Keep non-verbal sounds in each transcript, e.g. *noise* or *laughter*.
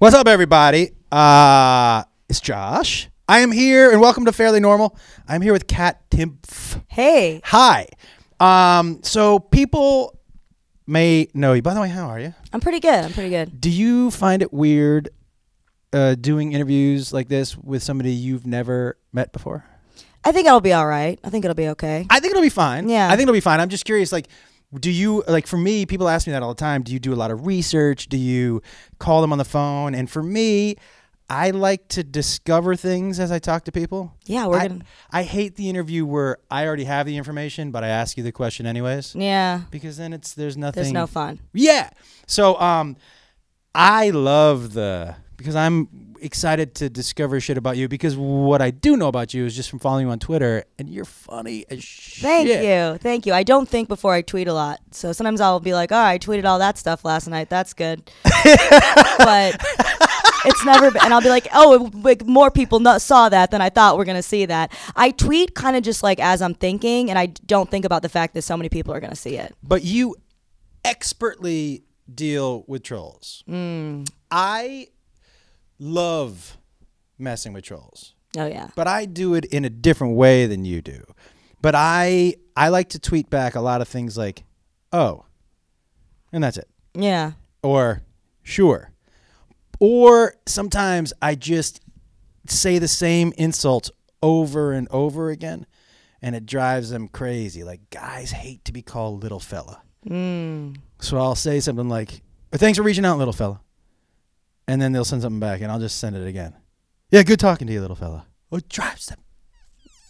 What's up, everybody? Uh, it's Josh. I am here, and welcome to Fairly Normal. I'm here with Kat Timpf. Hey. Hi. Um, so people may know you. By the way, how are you? I'm pretty good. I'm pretty good. Do you find it weird uh, doing interviews like this with somebody you've never met before? I think it'll be all right. I think it'll be okay. I think it'll be fine. Yeah. I think it'll be fine. I'm just curious, like, do you like for me? People ask me that all the time. Do you do a lot of research? Do you call them on the phone? And for me, I like to discover things as I talk to people. Yeah, we're I, gonna. I hate the interview where I already have the information, but I ask you the question anyways, Yeah. because then it's there's nothing. There's no fun. Yeah. So um, I love the because I'm excited to discover shit about you because what I do know about you is just from following you on Twitter, and you're funny as shit. Thank you. Thank you. I don't think before I tweet a lot. So sometimes I'll be like, oh, I tweeted all that stuff last night. That's good. *laughs* but it's never been, and I'll be like, oh, like more people not, saw that than I thought were going to see that. I tweet kind of just like as I'm thinking, and I don't think about the fact that so many people are going to see it. But you expertly deal with trolls. Mm. I love messing with trolls, Oh, yeah. but I do it in a different way than you do. But I I like to tweet back a lot of things like, "Oh," and that's it. Yeah. or sure. Or sometimes I just say the same insult over and over again and it drives them crazy. Like guys hate to be called little fella. Mm. So I'll say something like, "Thanks for reaching out, little fella." And then they'll send something back and I'll just send it again. Yeah, good talking to you, little fella. Oh, it drives them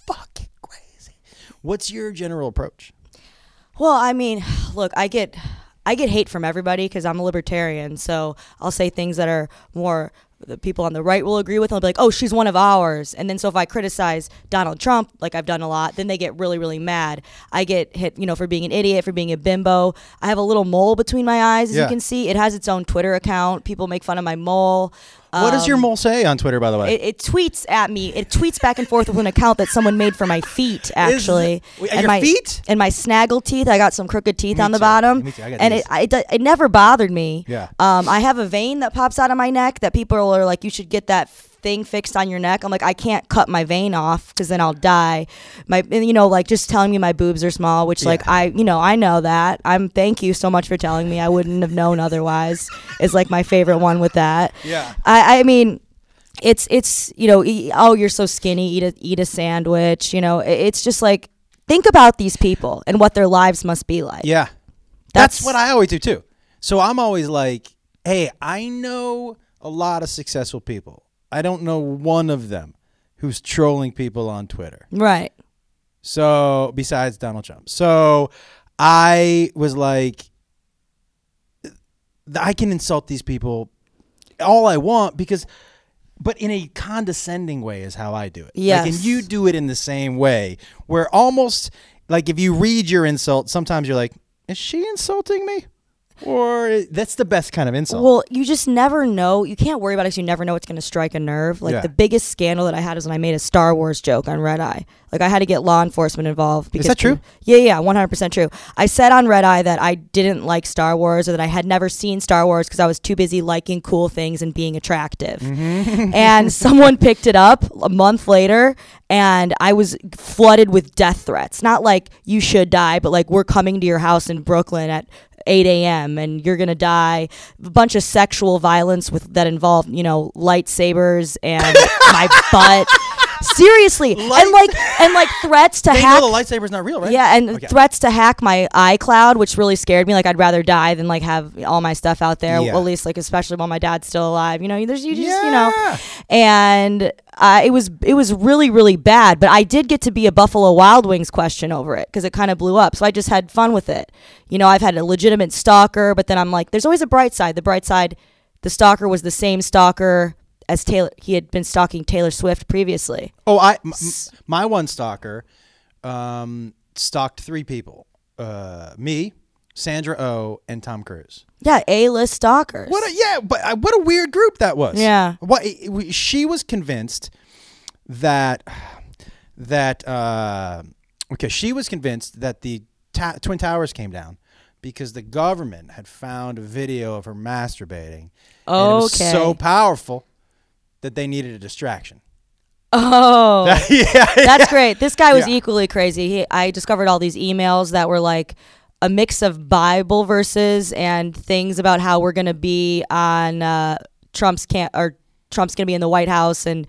fucking crazy. What's your general approach? Well, I mean, look, I get I get hate from everybody because I'm a libertarian. So I'll say things that are more the people on the right will agree with. I'll be like, "Oh, she's one of ours." And then so if I criticize Donald Trump, like I've done a lot, then they get really, really mad. I get hit, you know, for being an idiot, for being a bimbo. I have a little mole between my eyes, as Yeah. you can see. It has its own Twitter account. People make fun of my mole. what does your Um, mole say on Twitter, by the way? it, it tweets at me. It tweets back and forth with an account that someone made for my feet, actually. Wait, and my feet? and my snaggle teeth. I got some crooked teeth Me on the too. bottom, Me too. I and it, it it never bothered me. Yeah. Um, I have a vein that pops out of my neck that people are like, you should get that thing fixed on your neck. I'm like, I can't cut my vein off because then I'll die. My, and, you know, like just telling me my boobs are small, which like I, you know, I know that. I'm thank you so much for telling me. I wouldn't have known otherwise. Is like my favorite one with that. Yeah. I, I mean, it's it's you know, e- oh, you're so skinny. Eat a eat a sandwich. You know, it's just like think about these people and what their lives must be like. Yeah. That's, That's- what I always do too. So I'm always like, hey, I know a lot of successful people. I don't know one of them who's trolling people on Twitter. Right. So besides Donald Trump. So I was like, I can insult these people all I want because but in a condescending way is how I do it. Like, and you do it in the same way where almost like if you read your insult, sometimes you're like, is she insulting me? Or that's the best kind of insult. Well, you just never know. You can't worry about it because you never know what's going to strike a nerve. Like Yeah. the biggest scandal that I had is when I made a Star Wars joke on Red Eye. Like I had to get law enforcement involved. Because that true? Yeah, yeah, one hundred percent true. I said on Red Eye that I didn't like Star Wars or that I had never seen Star Wars because I was too busy liking cool things and being attractive. Mm-hmm. *laughs* and someone picked it up a month later, and I was flooded with death threats. Not like you should die, but like we're coming to your house in Brooklyn at 8 a.m. and you're gonna die. A bunch of sexual violence with that involved, you know, lightsabers and *laughs* my butt. Seriously, Light- and like and like threats to they hack. know the lightsaber's not real, right? Yeah, and Okay. threats to hack my iCloud, which really scared me. Like I'd rather die than like have all my stuff out there. Yeah. At least like especially while my dad's still alive. You know, there's you just you know and uh, it was it was really really bad. But I did get to be a Buffalo Wild Wings question over it because it kind of blew up. So I just had fun with it. You know, I've had a legitimate stalker, but then I'm like, there's always a bright side. The bright side, the stalker was the same stalker as Taylor. He had been stalking Taylor Swift previously. Oh, I m- m- my one stalker um, stalked three people: uh, me, Sandra O, and Tom Cruise. Yeah, A-list stalkers. What? A, yeah, but uh, what a weird group that was. Yeah. What she was convinced that that uh, okay, she was convinced that the ta- twin towers came down because the government had found a video of her masturbating. And it was Okay. so powerful that they needed a distraction. Oh. *laughs* yeah. That's great. This guy was Yeah. equally crazy. He, I discovered all these emails that were like a mix of Bible verses and things about how we're going to be on uh, Trump's camp or Trump's going to be in the White House and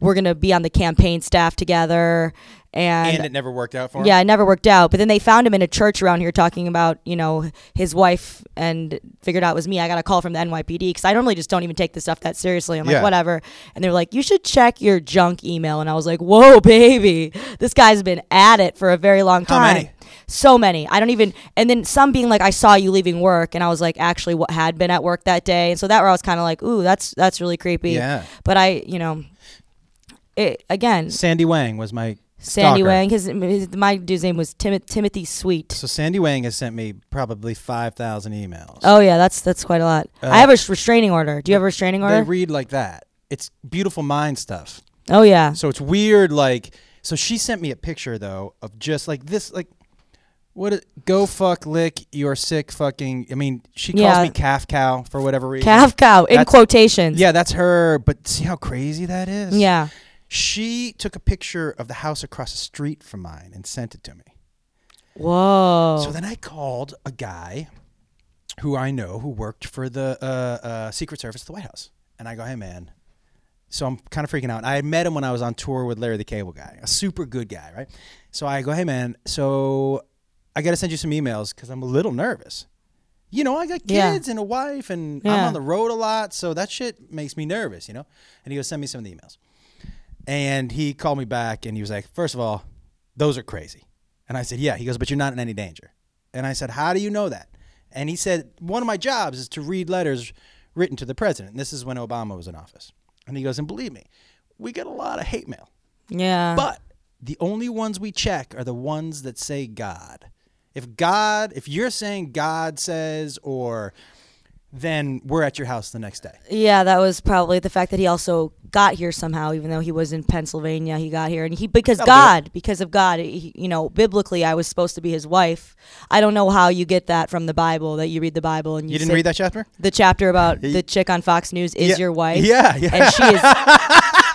we're going to be on the campaign staff together. And, and it never worked out for him. yeah, it never worked out. But then they found him in a church around here talking about, you know, his wife and figured out it was me. I got a call from the NYPD because I normally just don't even take this stuff that seriously. I'm Yeah. like, whatever. And they're like, you should check your junk email. And I was like, whoa, *laughs* baby. This guy's been at it for a very long How time. many? So many. I don't even, and then some being like, I saw you leaving work. And I was like, actually, what had been at work that day. And so that where I was kind of like, ooh, that's, that's really creepy. Yeah. But I, you know, it, again, Sandy Wang was my Sandy stalker. Wang. His, his my dude's name was Tim- Timothy Sweet. So Sandy Wang has sent me probably five thousand emails. Oh yeah, that's that's quite a lot. Uh, I have a restraining order. Do you have a restraining order? they read like that. It's beautiful mind stuff. oh yeah. So it's weird. Like, so she sent me a picture though of just like this, like, what? it- Go fuck lick your sick fucking. I mean, she calls Yeah. me calf cow for whatever reason. Calf cow in That's- quotations. Yeah, that's her. But see how crazy that is. Yeah. She took a picture of the house across the street from mine and sent it to me. Whoa. So then I called a guy who I know who worked for the uh, uh, Secret Service at the White House. And I go, hey, man. So I'm kind of freaking out. I had met him when I was on tour with Larry the Cable Guy, a super good guy, right? So I go, hey, man, so I got to send you some emails because I'm a little nervous. You know, I got Yeah. kids and a wife, and I'm on the road a lot, so that shit makes me nervous, you know? And he goes, send me some of the emails. And he called me back and he was like, first of all, those are crazy. And I said, yeah. He goes, but you're not in any danger. And I said, how do you know that? And he said, one of my jobs is to read letters written to the president. And this is when Obama was in office. And he goes, and believe me, we get a lot of hate mail. yeah. But the only ones we check are the ones that say God. If God, if you're saying God says, or then we're at your house the next day. yeah, that was probably the fact that he also got here somehow, even though he was in Pennsylvania. He got here, and he because oh, That'll do God, because of God, he, you know, biblically, I was supposed to be his wife. I don't know how you get that from the Bible. That you read the Bible and you, You didn't read that chapter? the chapter about the chick on Fox News is Yeah. your wife. Yeah, yeah. And she is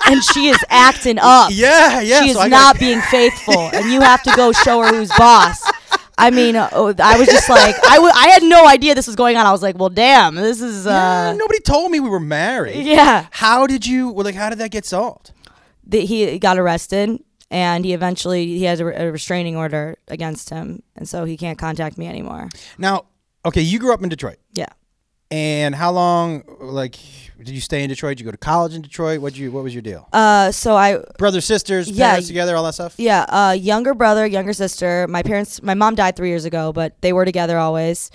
and she is acting *laughs* up. Yeah, yeah. she is so not being faithful, and you have to go show her who's boss. *laughs* I mean, uh, oh, I was just like, I, w- I had no idea this was going on. I was like, well, damn, this is, Yeah, uh, nobody told me we were married. yeah. How did you? Well, like, how did that get solved? The, he got arrested, and he eventually he has a, re- a restraining order against him, and so he can't contact me anymore. Now, okay, you grew up in Detroit, Yeah. And how long? Like, did you stay in Detroit? Did you go to college in Detroit? What you? What was your deal? Uh, so I Brothers, sisters, Yeah. parents together, all that stuff. Yeah, uh, younger brother, younger sister. My parents, my mom died three years ago, but they were together always.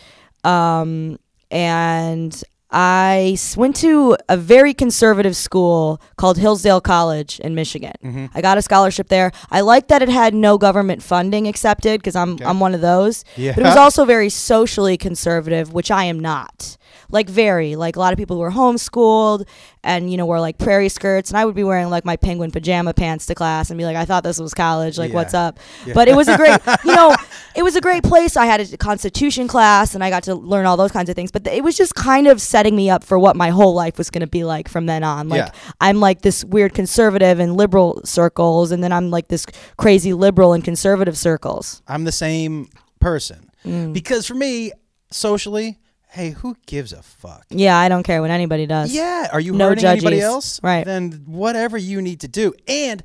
Um, and I went to a very conservative school called Hillsdale College in Michigan. Mm-hmm. I got a scholarship there. I liked that it had no government funding accepted because I'm I'm one of those. Yeah. But it was also very socially conservative, which I am not. Like very like a lot of people who are homeschooled and you know wear like prairie skirts, and I would be wearing like my penguin pajama pants to class and be like, I thought this was college. Like, Yeah. what's up? But it was a great, *laughs* you know, it was a great place. I had a constitution class and I got to learn all those kinds of things. But it was just kind of setting me up for what my whole life was going to be like from then on. Like, Yeah. I'm like this weird conservative and liberal circles, and then I'm like this crazy liberal and conservative circles. I'm the same person Mm. because for me, socially, hey, who gives a fuck? Yeah, I don't care what anybody does. Yeah, are you No hurting anybody else? Right. Then whatever you need to do. And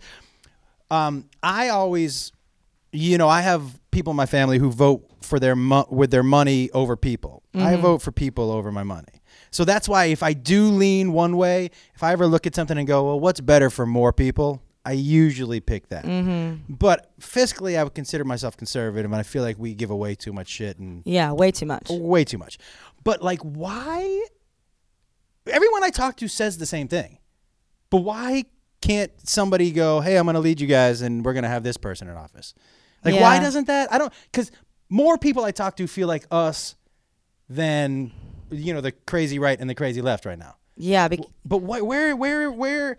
um, I always, you know, I have people in my family who vote for their mo- with their money over people. I Mm-hmm. vote for people over my money. So that's why if I do lean one way, if I ever look at something and go, well, what's better for more people? I usually pick that. Mm-hmm. But fiscally, I would consider myself conservative, and I feel like we give away too much shit and Yeah, way too much. way too much. But like, why? Everyone I talk to says the same thing, but why can't somebody go, "Hey, I'm going to lead you guys, and we're going to have this person in office"? Like, why doesn't that? I don't because more people I talk to feel like us than you know the crazy right and the crazy left right now. Yeah, bec- But why, where, where, where?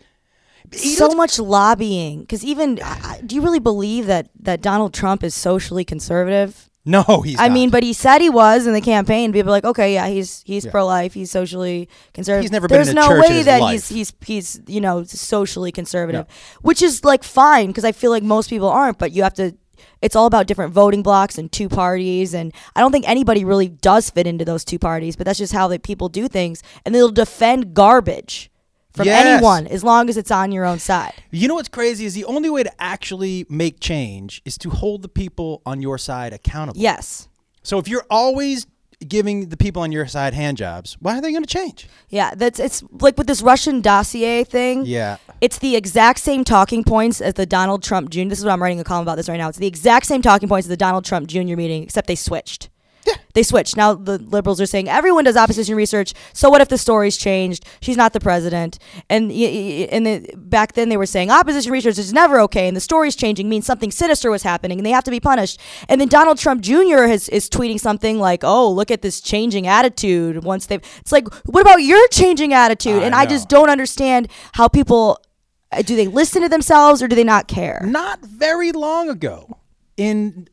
so much lobbying. Because even, do you really believe that that Donald Trump is socially conservative? No, he's. I not. mean, but he said he was in the campaign. People are like, okay, yeah, he's he's Yeah. pro life. He's socially conservative. He's never been There's in a no church in way his that life. he's he's he's you know socially conservative, which is like fine because I feel like most people aren't. But you have to. It's all about different voting blocks and two parties, and I don't think anybody really does fit into those two parties. But that's just how the people do things, and they'll defend garbage from Yes. anyone as long as it's on your own side. You know what's crazy is the only way to actually make change is to hold the people on your side accountable. Yes. So if you're always giving the people on your side hand jobs, why are they going to change? Yeah, that's it's like with this Russian dossier thing. Yeah. It's the exact same talking points as the Donald Trump Jr. This is what I'm writing a column about this right now. It's the exact same talking points as the Donald Trump Jr. meeting, except they switched. They switched. Now the liberals are saying everyone does opposition research. So what if the story's changed? She's not the president. And and the, back then they were saying opposition research is never okay, and the story's changing means something sinister was happening, and they have to be punished. And then Donald Trump Jr. has is tweeting something like, "Oh, look at this changing attitude." Once they've, it's like, what about your changing attitude? I and I just don't understand how people uh, do they listen to themselves or do they not care? Not very long ago, in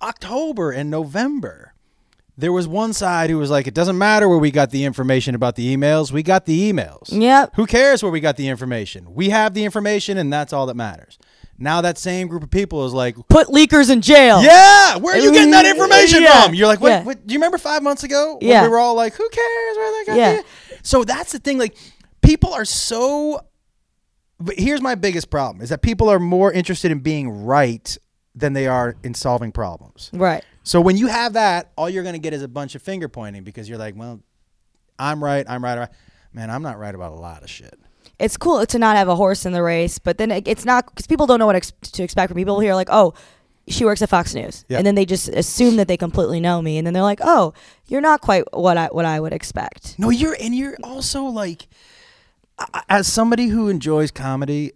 October and November, there was one side who was like, "It doesn't matter where we got the information about the emails. We got the emails. Yep. Who cares where we got the information? We have the information, and that's all that matters." Now that same group of people is like, Put leakers in jail. Yeah, where are you getting that information Yeah, from? You're like, what, yeah. what? Do you remember five months ago when Yeah. we were all like, who cares where they got Yeah. the-" So that's the thing. Like, people are so. But here's my biggest problem: is that people are more interested in being right than they are in solving problems. Right. So when you have that, all you're going to get is a bunch of finger pointing because you're like, well, I'm right, I'm right, I'm right. Man, I'm not right about a lot of shit. it's cool to not have a horse in the race, but then it, it's not because people don't know what ex- to expect from people here. Like, oh, she works at Fox News, Yeah. and then they just assume that they completely know me, and then they're like, oh, you're not quite what I what I would expect. No, you're and you're also like, as somebody who enjoys comedy,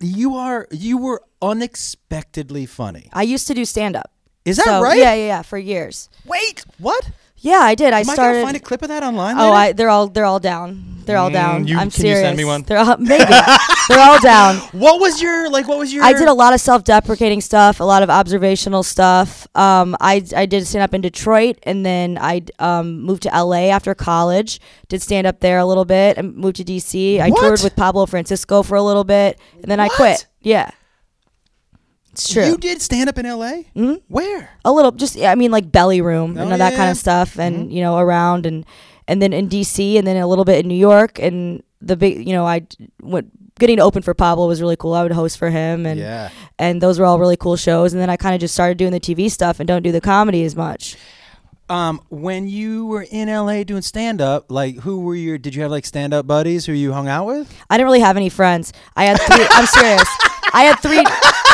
you are you were unexpectedly funny. I used to do stand up. Is that right? Yeah, yeah, yeah, for years. Wait, what? Yeah, I did. I Am I started. gonna find a clip of that online? Oh, later? I they're all they're all down. They're all Mm, down. you- I'm can you serious. send me one? They're all, *laughs* maybe they're all down. *laughs* What was your like? What was your? I did a lot of self-deprecating stuff, a lot of observational stuff. Um, I I did stand up in Detroit, and then I um, moved to LA after college. Did stand up there a little bit, and moved to DC. I What? toured with Pablo Francisco for a little bit, and then I What? quit. Yeah, it's true. You did stand up in L.A. Mhm. Where? a little, just yeah, I mean, like belly room Oh, and all that kind of stuff, and you know, around and and then in DC, and then a little bit in New York, and the big, you know, I went. Getting to open for Pablo was really cool. I would host for him, and yeah. and those were all really cool shows. And then I kind of just started doing the TV stuff and don't do the comedy as much. Um, when you were in L.A. doing stand up, like who were your? Did you have like stand up buddies who you hung out with? I didn't really have any friends. I had three. I'm serious. *laughs* I had three.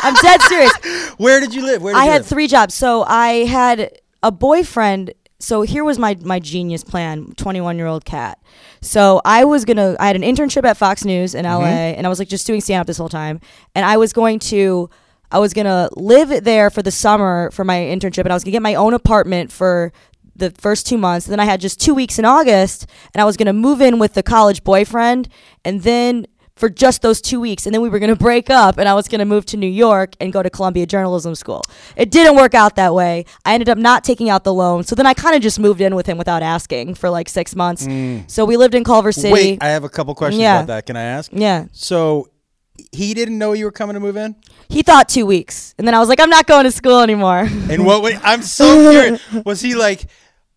I'm dead serious. *laughs* Where did you live? Where did I you had live? three jobs. So I had a boyfriend. So here was my my genius plan. 21 year old Kat. So I was gonna. I had an internship at Fox News in LA, mm-hmm. and I was like just doing stand up this whole time. And I was going to. I was gonna live there for the summer for my internship, and I was gonna get my own apartment for the first two months. Then I had just two weeks in August, and I was gonna move in with the college boyfriend, and then for just those two weeks, and then we were gonna break up, and I was gonna move to New York and go to Columbia Journalism School. It didn't work out that way. I ended up not taking out the loan, so then I kind of just moved in with him without asking for like six months. So we lived in Culver City. Wait, I have a couple questions Yeah. about that. Can I ask? yeah, So he didn't know you were coming to move in, he thought two weeks, and then I was like, I'm not going to school anymore. and what? wa- I'm so *laughs* curious. Was he like, "Eh,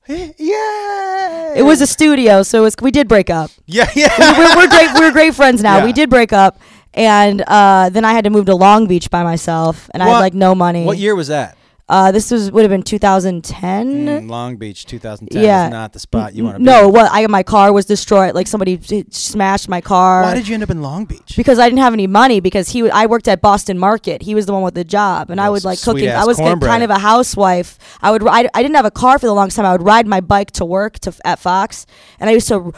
*gasps* yeah? it was a studio, so it was, we did break up. *laughs* yeah, yeah. we're, we're great. We're great friends now. Yeah. We did break up, and uh, then I had to move to Long Beach by myself, and I had like no money. What year was that? Uh, this was would have been 2010. Mm, Long Beach, 2010 Yeah. is not the spot you want to be. No, what? I my car was destroyed. Like somebody smashed my car. Why did you end up in Long Beach? because I didn't have any money because he w- I worked at Boston Market. He was the one with the job, and I Yeah, would like cooking. I was kind of a housewife. I would I, I didn't have a car for the longest time. I would ride my bike to work to at Fox, and I used to.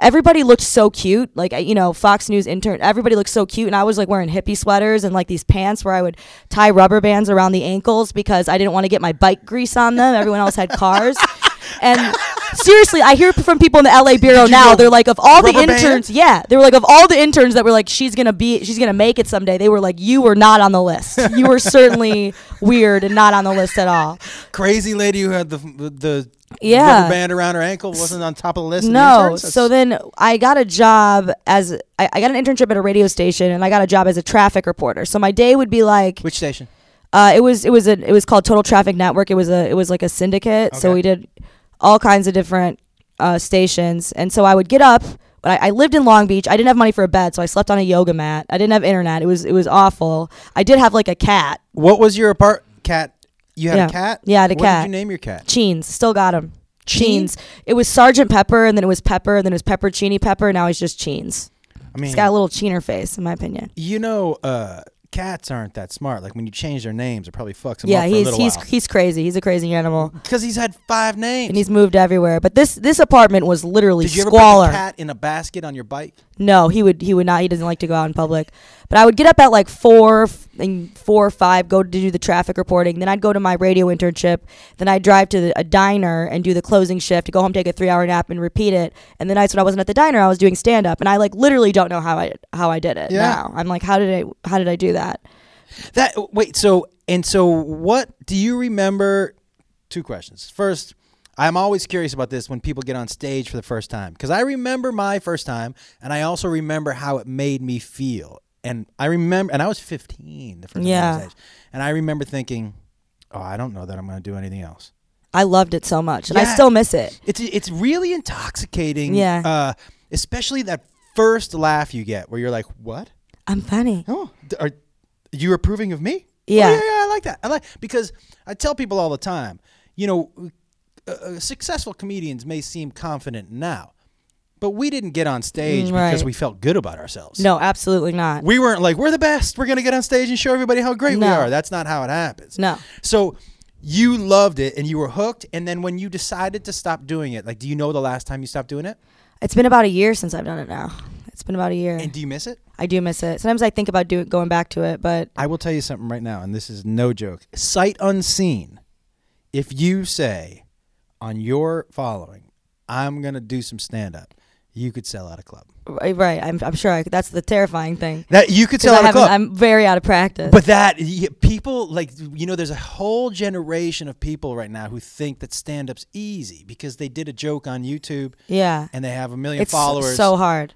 Everybody looked so cute, like you know, Fox News intern. Everybody looked so cute, and I was like wearing hippie sweaters and like these pants where I would tie rubber bands around the ankles because I didn't want to get my bike grease on them. Everyone else had cars, *laughs* and seriously, I hear from people in the LA bureau now. They're like, of all the rubber band? interns, yeah, they were like, of all the interns that were like, she's gonna be, she's gonna make it someday. They were like, you were not on the list. You were certainly *laughs* weird and not on the list at all. Crazy lady who had the the Yeah. rubber band around her ankle wasn't on top of the list. No. interns? That's- So then I got a job as I, I got an internship at a radio station, and I got a job as a traffic reporter. So my day would be like, which station? Uh, it was it was a it was called Total Traffic Network. It was a it was like a syndicate. So we did all kinds of different uh, stations, and so I would get up. But I, I lived in Long Beach. I didn't have money for a bed, so I slept on a yoga mat. I didn't have internet. It was it was awful. I did have like a cat, What was your apart cat? You had Yeah. a cat. Yeah, I had a what cat. did you name your cat? Cheens. Still got him. Cheen? Cheens. It was Sergeant Pepper, and then it was Pepper, and then it was Peppercini Pepper. And Now he's just Cheens. I mean, He's got a little cheener face, in my opinion. you know, uh, cats aren't that smart. Like when you change their names, it probably fucks them Yeah, up a he's he's while. he's crazy. He's a crazy animal, Because he's had five names. and he's moved everywhere. But this this apartment was literally Did you ever squalor. put the cat in a basket on your bike? No, he would he would not. He doesn't like to go out in public. But I would get up at like four and four or five, go to do the traffic reporting. Then I'd go to my radio internship. Then I'd drive to the, a diner and do the closing shift. Go home, take a three hour nap, and repeat it. And the nights when I wasn't at the diner, I was doing stand up. And I like literally don't know how I how I did it. Yeah. Now I'm like, how did I how did I do that? That wait. So and so, what do you remember? Two questions. First, I'm always curious about this when people get on stage for the first time because I remember my first time, and I also remember how it made me feel. And I remember, and I was 15 the first time I was Yeah. on and I remember thinking, "Oh, I don't know that I'm going to do anything else." I loved it so much, and I still miss it. It's it's really intoxicating. Yeah. Uh, especially that first laugh you get where you're like, "What? I'm funny. Oh, are you approving of me? Yeah. Oh, yeah, yeah, I like that. I like because I tell people all the time, you know, uh, uh, successful comedians may seem confident now, but we didn't get on stage Mm, because we felt good about ourselves. No, absolutely not. We weren't like, we're the best. We're going to get on stage and show everybody how great we No. are. That's not how it happens. No. So you loved it and you were hooked. And then when you decided to stop doing it, like, do you know the last time you stopped doing it? It's been about a year since I've done it now. It's been about a year. And do you miss it? I do miss it. Sometimes I think about doing going back to it, but I will tell you something right now, and this is no joke. Sight unseen, if you say on your following, I'm going to do some stand up, you could sell out a club. Right, right. I'm, I'm sure I could, that's the terrifying thing. That you could sell I out a club. I'm very out of practice. but that people like you know there's a whole generation of people right now who think that stand up's easy because they did a joke on YouTube yeah, and they have a million it's followers. so hard.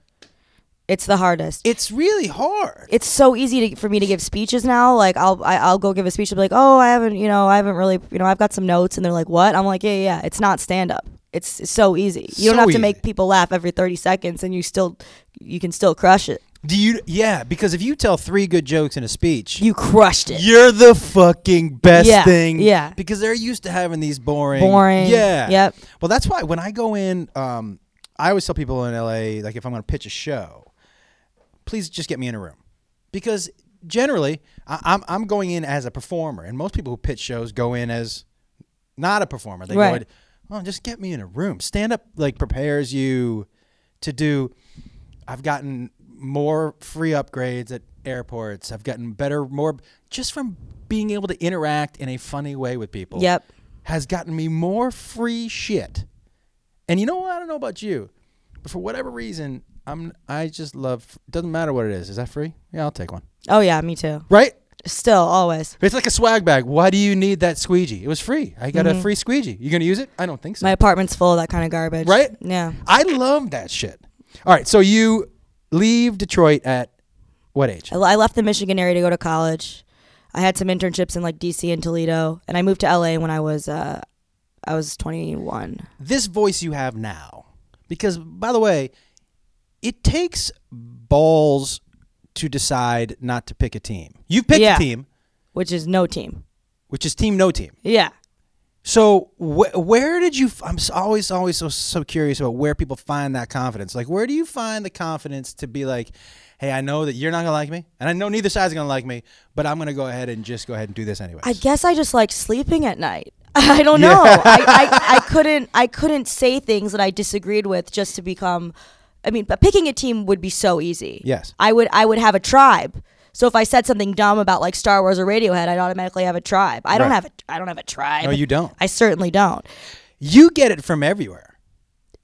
It's the hardest. it's really hard. It's so easy to, for me to give speeches now. Like I'll I, I'll go give a speech and be like, oh, I haven't, you know, I haven't really, you know, I've got some notes, and they're like, what? I'm like, yeah, yeah. yeah. It's not stand up. It's, it's so easy. You don't So have to easy. make people laugh every 30 seconds, and you still, you can still crush it. Do you yeah, because if you tell 3 good jokes in a speech, You crushed it. You're the fucking best Yeah, thing. yeah. Because they're used to having these boring. Boring. Yeah. Yep. Well, that's why when I go in, um, I always tell people in LA, like if I'm going to pitch a show, please just get me in a room, because generally I, I'm I'm going in as a performer, and most people who pitch shows go in as not a performer. They Right. go, in, oh, just get me in a room. Stand up like prepares you to do. I've gotten more free upgrades at airports. I've gotten better, more just from being able to interact in a funny way with people. Yep. Has gotten me more free shit. And you know what? I don't know about you, but for whatever reason, I'm I just love. Doesn't matter what it is. Is that free? Yeah, I'll take one. Oh yeah, me too. Right? Still, always. It's like a swag bag. Why do you need that squeegee? It was free. I got a free squeegee. You gonna use it? I don't think so. My apartment's full of that kind of garbage. Right? Yeah. I love that shit. All right, so you leave Detroit at what age? I, I left the Michigan area to go to college. I had some internships in like DC and Toledo, and I moved to LA when I was uh, I was 21. This voice you have now, because by the way, it takes balls to decide not to pick a team. You've picked Yeah. a team, which is no team. which is team no team. Yeah. So wh- where did you? f- I'm always always so so curious about where people find that confidence. Like where do you find the confidence to be like, hey, I know that you're not gonna like me, and I know neither side's gonna like me, but I'm gonna go ahead and just go ahead and do this anyway. I guess I just like sleeping at night. *laughs* I don't Yeah. know. I, I, I *laughs* couldn't I couldn't say things that I disagreed with just to become. I mean, but picking a team would be so easy. Yes. I would I would have a tribe. So if I said something dumb about like Star Wars or Radiohead, I'd automatically have a tribe. I don't Right. have a I don't have a tribe. No, you don't. I certainly don't. You get it from everywhere.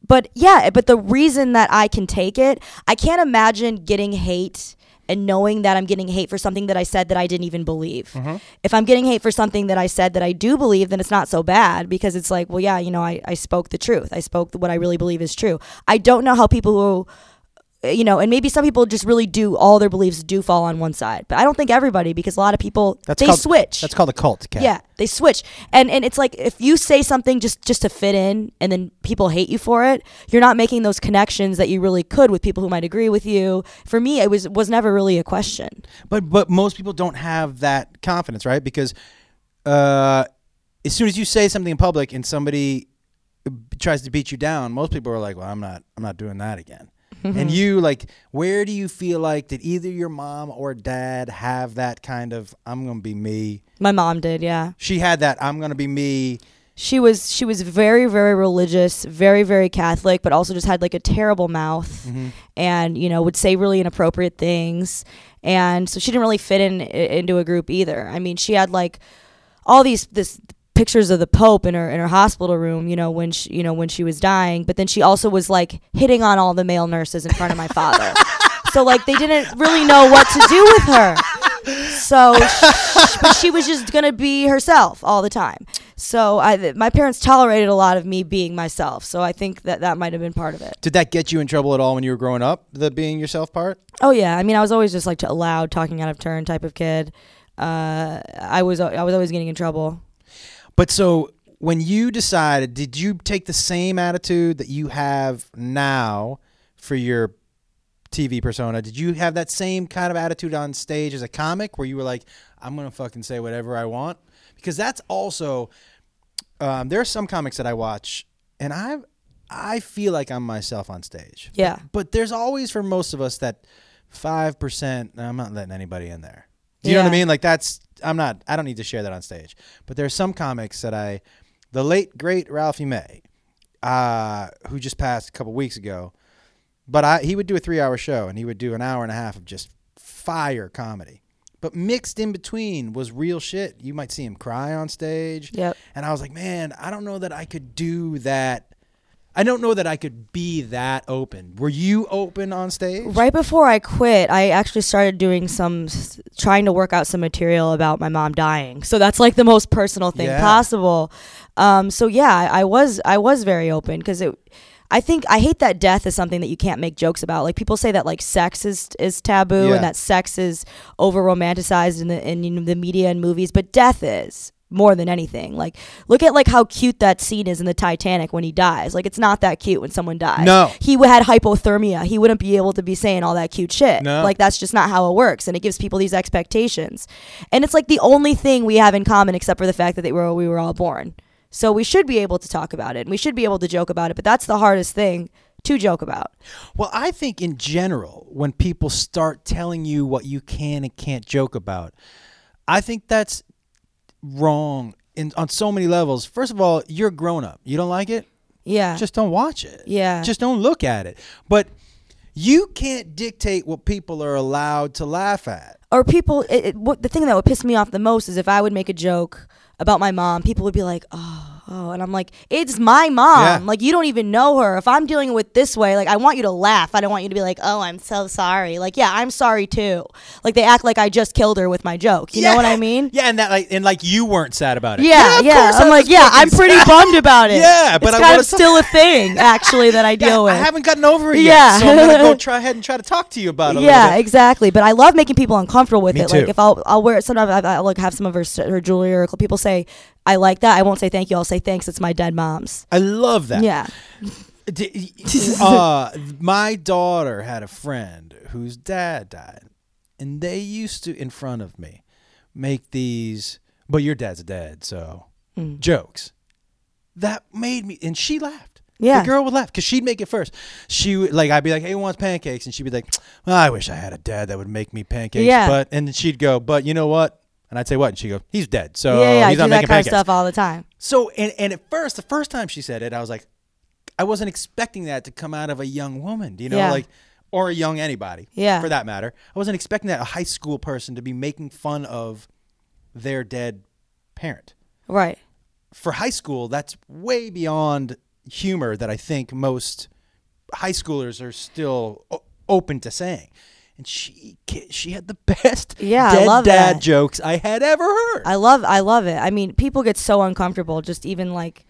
but yeah, but the reason that I can take it, I can't imagine getting hate and knowing that I'm getting hate for something that I said that I didn't even believe. Mm-hmm. If I'm getting hate for something that I said that I do believe, then it's not so bad because it's like, well, yeah, you know, I, I spoke the truth. I spoke what I really believe is true. I don't know how people who you know, and maybe some people just really do all their beliefs do fall on one side, but I don't think everybody because a lot of people That's they called, switch. That's called a cult. Kat. Yeah, they switch, and and it's like if you say something just just to fit in, and then people hate you for it, you're not making those connections that you really could with people who might agree with you. For me, it was was never really a question. But but most people don't have that confidence, right? Because uh, as soon as you say something in public and somebody tries to beat you down, most people are like, "Well, I'm not I'm not doing that again." And mm-hmm. you like, where do you feel like did either your mom or dad have that kind of I'm gonna be me? My mom did, yeah. She had that I'm gonna be me. She was she was very very religious, very very Catholic, but also just had like a terrible mouth, mm-hmm. and you know would say really inappropriate things, and so she didn't really fit in into a group either. I mean, she had like all these this pictures of the Pope in her in her hospital room, you know, when she you know when she was dying, but then she also was like hitting on all the male nurses in front of my father. *laughs* so like they didn't really know what to do with her. So, *laughs* sh- but she was just gonna be herself all the time. So I, th- my parents tolerated a lot of me being myself. So I think that that might have been part of it. Did that get you in trouble at all when you were growing up? The being yourself part? Oh yeah, I mean I was always just like a loud, talking out of turn type of kid. Uh, I was I was always getting in trouble. But so when you decided, did you take the same attitude that you have now for your TV persona? Did you have that same kind of attitude on stage as a comic where you were like, I'm going to fucking say whatever I want? Because that's also, um, there are some comics that I watch and I, I feel like I'm myself on stage. Yeah. But there's always for most of us that 5%, I'm not letting anybody in there. Do you know what I mean? Like that's I'm not I don't need to share that on stage. But there's some comics that I the late great Ralphie May, uh, who just passed a couple weeks ago, but I he would do a three hour show and he would do an hour and a half of just fire comedy. But mixed in between was real shit. You might see him cry on stage. Yep. And I was like, man, I don't know that I could do that. I don't know that I could be that open. Were you open on stage? Right before I quit, I actually started doing some, trying to work out some material about my mom dying. So that's like the most personal thing Yeah. possible. Um, so yeah, I, I was, I was very open because it. I think I hate that death is something that you can't make jokes about. Like people say that like sex is is taboo Yeah. and that sex is over romanticized in the in know, the media and movies, but death is more than anything. Like look at like how cute that scene is in the Titanic when he dies. Like it's not that cute when someone dies. No. He had hypothermia. He wouldn't be able to be saying all that cute shit. No. Like that's just not how it works and it gives people these expectations. And it's like the only thing we have in common except for the fact that they were we were all born. So we should be able to talk about it and we should be able to joke about it, but that's the hardest thing to joke about. Well, I think in general, when people start telling you what you can and can't joke about, I think that's wrong in on so many levels. First of all, you're grown up. You don't like it? Yeah. Just don't watch it. Yeah. Just don't look at it. But you can't dictate what people are allowed to laugh at. or people it, it, what, the thing that would piss me off the most is if I would make a joke about my mom, people would be like, "Oh, oh," and I'm like, "It's my mom. Yeah. Like you don't even know her. If I'm dealing with this way, like I want you to laugh. I don't want you to be like, "Oh, I'm so sorry." Like, yeah, I'm sorry too. Like they act like I just killed her with my joke. You know what I mean? Yeah, and that like and like you weren't sad about it. Yeah, yeah. I I'm like, yeah, I'm pretty sad. bummed about *laughs* it. Yeah, but it's I kind of *laughs* still a thing, actually, that I Yeah, deal with. I haven't gotten over it Yeah. *laughs* yet. So I'm gonna go try ahead and try to talk to you about it. yeah, bit. exactly. But I love making people uncomfortable with Me it. too. Like if I'll I'll wear it sometimes I'll like have some of her her jewelry or people say I like that. I won't say thank you. I'll say thanks. It's my dead mom's. I love that. Yeah. D- uh, my daughter had a friend whose dad died, and they used to, in front of me, make these. But your dad's dead, so Mm. jokes. That made me, and she laughed. Yeah. the girl would laugh because she'd make it first. She would like, I'd be like, "Hey, who wants pancakes?" And she'd be like, well, "I wish I had a dad that would make me pancakes." Yeah. But and she'd go, "But you know what?" And I'd say, "What?" And she goes, "He's dead, so yeah, yeah. I he's do not that kind pancakes." of stuff all the time. So and and at first, the first time she said it, I was like, I wasn't expecting that to come out of a young woman, do you know, Yeah. like or a young anybody, Yeah. for that matter. I wasn't expecting that a high school person to be making fun of their dead parent. Right. For high school, that's way beyond humor that I think most high schoolers are still o- open to saying. And she she had the *laughs* best Yeah, I dead love dad that. jokes I had ever heard. I love I love it. I mean, people get so uncomfortable just even like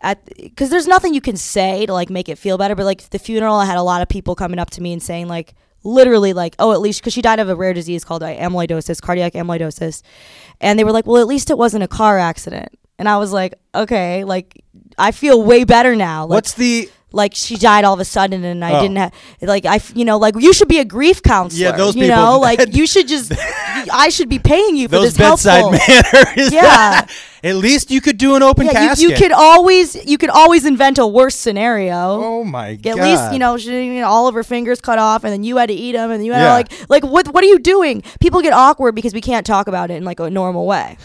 at because there's nothing you can say to like make it feel better. But like the funeral, I had a lot of people coming up to me and saying like literally like oh at least because she died of a rare disease called amyloidosis, cardiac amyloidosis, and they were like well at least it wasn't a car accident. And I was like okay, like I feel way better now. Like, What's the like she died all of a sudden and I Oh. didn't have like I you know like you should be a grief counselor. Yeah, those you people- know like you should just *laughs* I should be paying you for those this bedside helpful. manners? Yeah. *laughs* At least you could do an open Yeah, casket. you, you could always you could always invent a worse scenario. Oh my At god! At least you know she all of her fingers cut off, and then you had to eat them, and you had Yeah. to like like what what are you doing? People get awkward because we can't talk about it in like a normal way.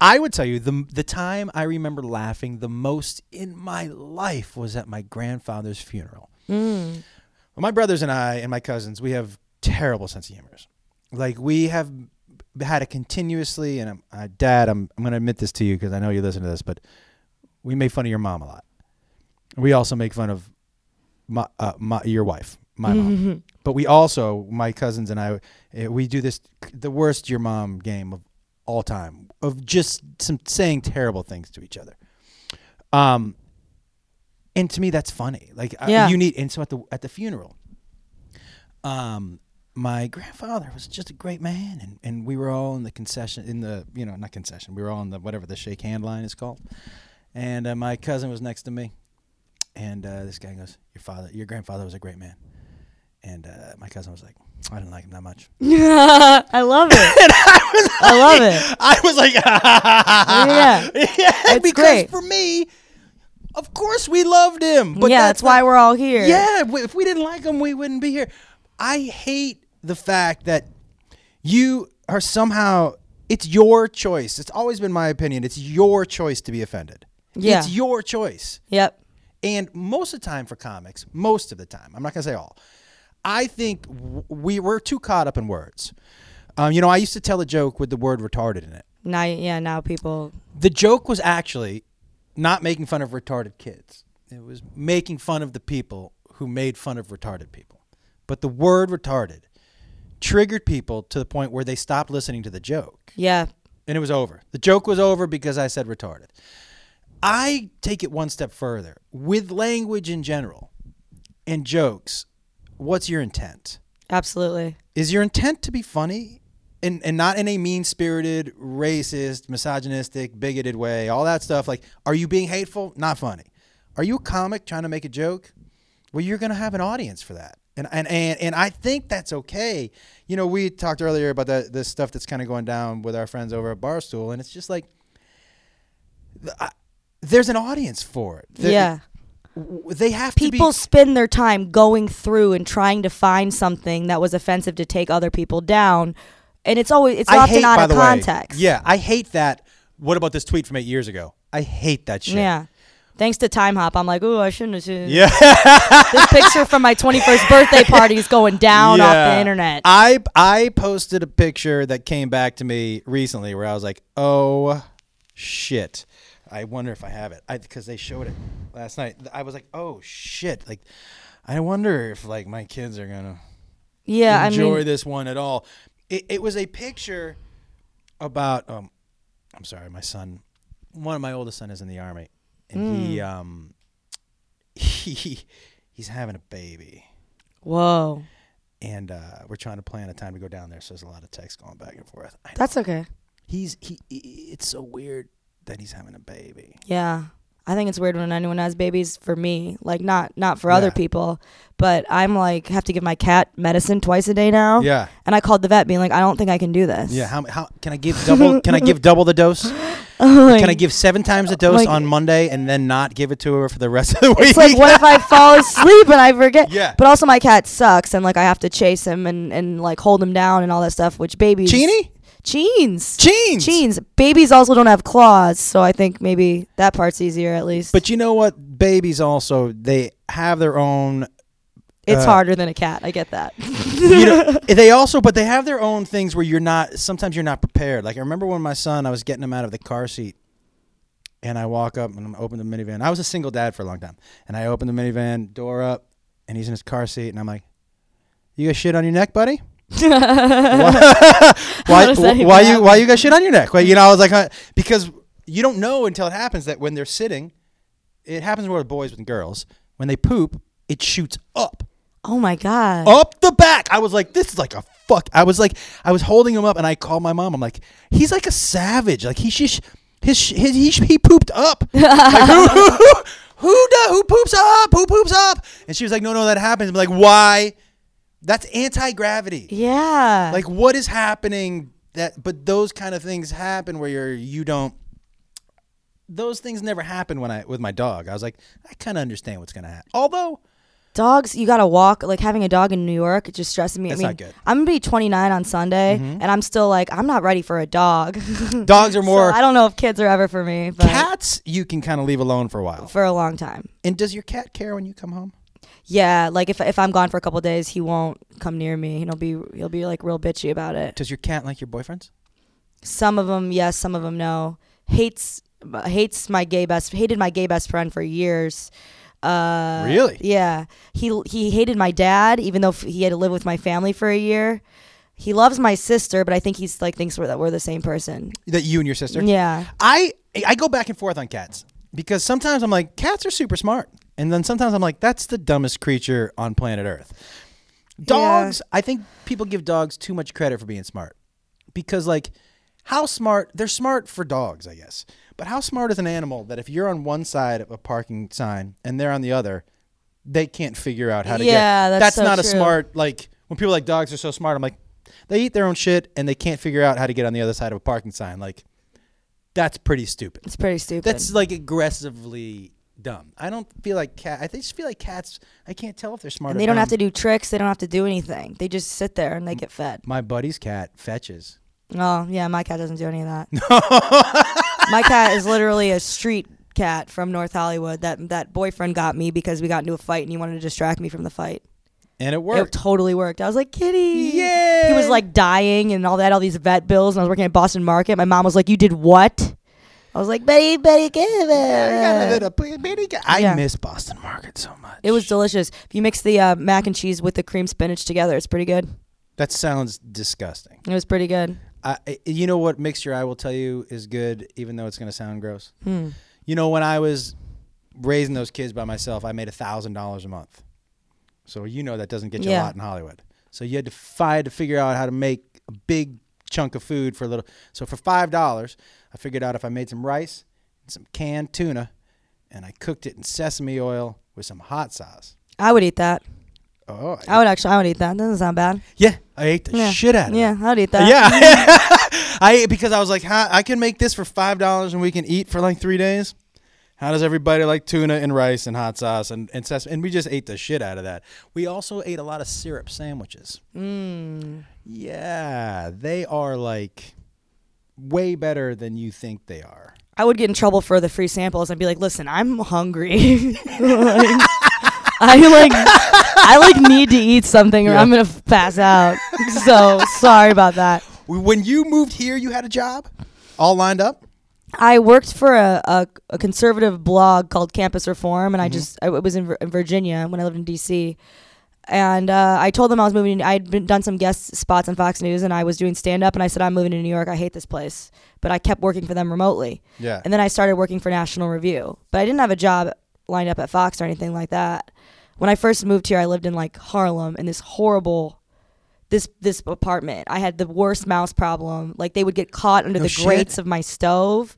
I would tell you the the time I remember laughing the most in my life was at my grandfather's funeral. Mm. Well, my brothers and I and my cousins, we have terrible sense of humor. Like we have had it continuously, and I'm, uh, Dad, I'm I'm going to admit this to you because I know you listen to this, but we make fun of your mom a lot. We also make fun of my, uh, my your wife, my mom. But we also, my cousins and I, eh, we do this the worst your mom game of all time of just some saying terrible things to each other. Um, and to me, that's funny. Like I- you need, and so at the at the funeral, um, my grandfather was just a great man, and, and we were all in the concession in the you know not concession, we were all in the whatever the shake hand line is called, and uh, my cousin was next to me, and uh, this guy goes, "Your father, your grandfather was a great man," and uh, my cousin was like, "I didn't like him that much." *laughs* I love it. *laughs* I love it. I was like, *laughs* Yeah. yeah, That's because great. for me, of course we loved him, but yeah, that's why we're all here. Yeah, if we didn't like him, we wouldn't be here. I hate the fact that you are somehow. It's your choice. It's always been my opinion. It's your choice to be offended. Yeah. It's your choice. Yep. And most of the time for comics, most of the time, I'm not going to say all, I think we were too caught up in words. Um, you know, I used to tell a joke with the word retarded in it. Now, yeah, now people. The joke was actually not making fun of retarded kids, it was making fun of the people who made fun of retarded people. But the word retarded triggered people to the point where they stopped listening to the joke Yeah. and it was over. The joke was over because I said retarded. I take it one step further with language in general and jokes. What's your intent? Absolutely. Is your intent to be funny and, and not in a mean spirited, racist, misogynistic, bigoted way? All that stuff. Like, are you being hateful? Not funny. Are you a comic trying to make a joke? Well, you're going to have an audience for that. And, and, and, and I think that's okay. You know, we talked earlier about the, the stuff that's kind of going down with our friends over at Barstool, and it's just like, I, there's an audience for it. There- yeah. They have to be. People spend their time going through and trying to find something that was offensive to take other people down, and it's always it's I often hate, out of the way- context. yeah, I hate that. What about this tweet from eight years ago? I hate that shit. Yeah. Thanks to Timehop, I'm like, ooh, I shouldn't have. Seen Yeah. *laughs* This picture from my 21st birthday party is going down off the internet. I I posted a picture that came back to me recently where I was like, "Oh shit." I wonder if I have it. I because they showed it last night. I was like, "Oh shit." Like I wonder if like my kids are to yeah, I enjoy mean, this one at all. It, it was a picture about. Um, I'm sorry, my son. One of my oldest son is in the army, and he um *laughs* he he's having a baby, whoa, and uh, we're trying to plan a time to go down there. So there's a lot of text going back and forth. I that's okay. he's he, he. It's so weird that he's having a baby. Yeah. I think it's weird when anyone has babies for me, like not not for other people, but I'm like have to give my cat medicine twice a day now. Yeah, And I called the vet being like, I don't think I can do this. yeah. How how can I give double? can I give *laughs* double the dose? *laughs* Like, Can I give seven times the dose Like- on Monday and then not give it to her for the rest of the week? It's like what if I *laughs* fall asleep and I forget? Yeah. But also my cat sucks and like I have to chase him and, and like hold him down and all that stuff, which babies Cheeny? Cheens. Cheens. Cheens. Babies also don't have claws, so I think maybe that part's easier at least. But you know what? Babies also they have their own. it's uh, harder than a cat. I get that. You know, *laughs* they also, but they have their own things where you're not. Sometimes you're not prepared. Like I remember when my son, I was getting him out of the car seat, and I walk up and I open the minivan. I was a single dad for a long time, and I open the minivan door up, and he's in his car seat, and I'm like, "You got shit on your neck, buddy? Why? even why you? Why you got shit on your neck? You know, I was like, huh, because you don't know until it happens that when they're sitting, it happens more with boys than girls. When they poop, it shoots up Oh my god. up the back. I was like, this is like a fuck. I was like, I was holding him up, and I called my mom. I'm like, he's like a savage. Like he his his he, he pooped up. Like, who who who who, do, who poops up? Who poops up? And she was like, no no that happens. I'm like, why? That's anti gravity. Yeah. Like what is happening? That but those kind of things happen where you're you don't. Those things never happen when I with my dog. I was like, I kind of understand what's gonna happen. Although dogs, you gotta walk. Like having a dog in New York, it just stresses me. That's I mean, not good. I'm gonna be 29 on Sunday, Mhm. and I'm still like, I'm not ready for a dog. *laughs* dogs are So more I don't know if kids are ever for me, but cats. You can kind of leave alone for a while. for a long time. And does your cat care when you come home? Yeah, like if if I'm gone for a couple days, he won't come near me. He'll be he'll be like real bitchy about it. Does your cat like your boyfriends? Some of them yes, some of them no. Hates hates my gay best hated my gay best friend for years. Uh, Really? Yeah. He he hated my dad, even though f- he had to live with my family for a year. He loves my sister, but I think he's like thinks we're that we're the same person. That you and your sister? Yeah. I I go back and forth on cats because sometimes I'm like cats are super smart, and then sometimes I'm like that's the dumbest creature on planet Earth. Dogs, I think people give dogs too much credit for being smart because like how smart they're smart for dogs, I guess. But how smart is an animal that if you're on one side of a parking sign and they're on the other, they can't figure out how to Yeah, get. that's so not a smart like when people like dogs are so smart. I'm like they eat their own shit and they can't figure out how to get on the other side of a parking sign. Like that's pretty stupid. It's pretty stupid. That's like aggressively dumb. I don't feel like cat. I just feel like cats. I can't tell if they're smart. and they don't dumb. have to do tricks. They don't have to do anything. They just sit there and they get fed. My buddy's cat fetches. Oh yeah, my cat doesn't do any of that. *laughs* my cat is literally a street cat from North Hollywood. That that boyfriend got me because we got into a fight and he wanted to distract me from the fight. and it worked. It totally worked. I was like, Kitty. Yeah. He was like dying and all that, all these vet bills. And I was working at Boston Market. My mom was like, You did what? I was like, Betty, Betty, give it. I Yeah. miss Boston Market so much. It was delicious. If you mix the uh, mac and cheese with the cream spinach together, it's pretty good. That sounds disgusting. It was pretty good. I, I- you know what mixture I will tell you is good, even though it's going to sound gross. Hmm. You know, when I was raising those kids by myself, I made a thousand dollars a month. So you know that doesn't get you a lot in Hollywood. So you had to fight to figure out how to make a big chunk of food for a little. So for five dollars, I figured out if I made some rice and some canned tuna, and I cooked it in sesame oil with some hot sauce. I would eat that. Oh, I would actually, I would eat that. Doesn't sound bad. yeah, I ate the Yeah. shit out of it. Yeah, I would eat that. Yeah, *laughs* I because I was like, huh, I can make this for five dollars and we can eat for like three days. How does everybody like tuna and rice and hot sauce and and sesame? And we just ate the shit out of that. We also ate a lot of syrup sandwiches. Mm. Yeah, they are like way better than you think they are. I would get in trouble for the free samples. I'd be like, listen, I'm hungry. *laughs* Like, I like, I like need to eat something or Yeah. I'm gonna f- pass out. So sorry about that. When you moved here, you had a job all lined up. I worked for a, a, a conservative blog called Campus Reform, and I Mhm. just I was in, in Virginia when I lived in D.C. And uh, I told them I was moving. I'd been done some guest spots on Fox News, and I was doing stand up. And I said I'm moving to New York. I hate this place, but I kept working for them remotely. Yeah. And then I started working for National Review, but I didn't have a job lined up at Fox or anything like that. When I first moved here, I lived in like Harlem in this horrible this this apartment. I had the worst mouse problem. Like they would get caught under No the shit. grates of my stove.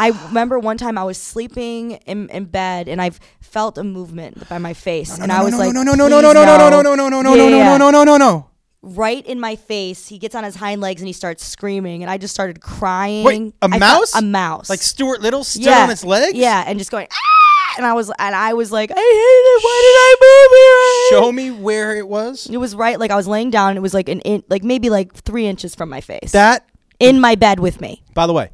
I remember one time I was sleeping in, in bed and I felt a movement by my face, and I was like, no, no, no, no, no, "Please no, no, no, no, no, no, no, no, yeah. no, no, no, no, no. right in my face. He gets on his hind legs and he starts screaming, and I just started crying. Wait, a I felt- mouse? a mouse, Like Stuart Little stood Yeah. on its legs. yeah, and just going ah! and I was and I was like, I hate it. Why did I move here? Show me where it was. It was right, like I was laying down. It was like an in, like maybe like three inches from my face. That in my bed with me. By the way,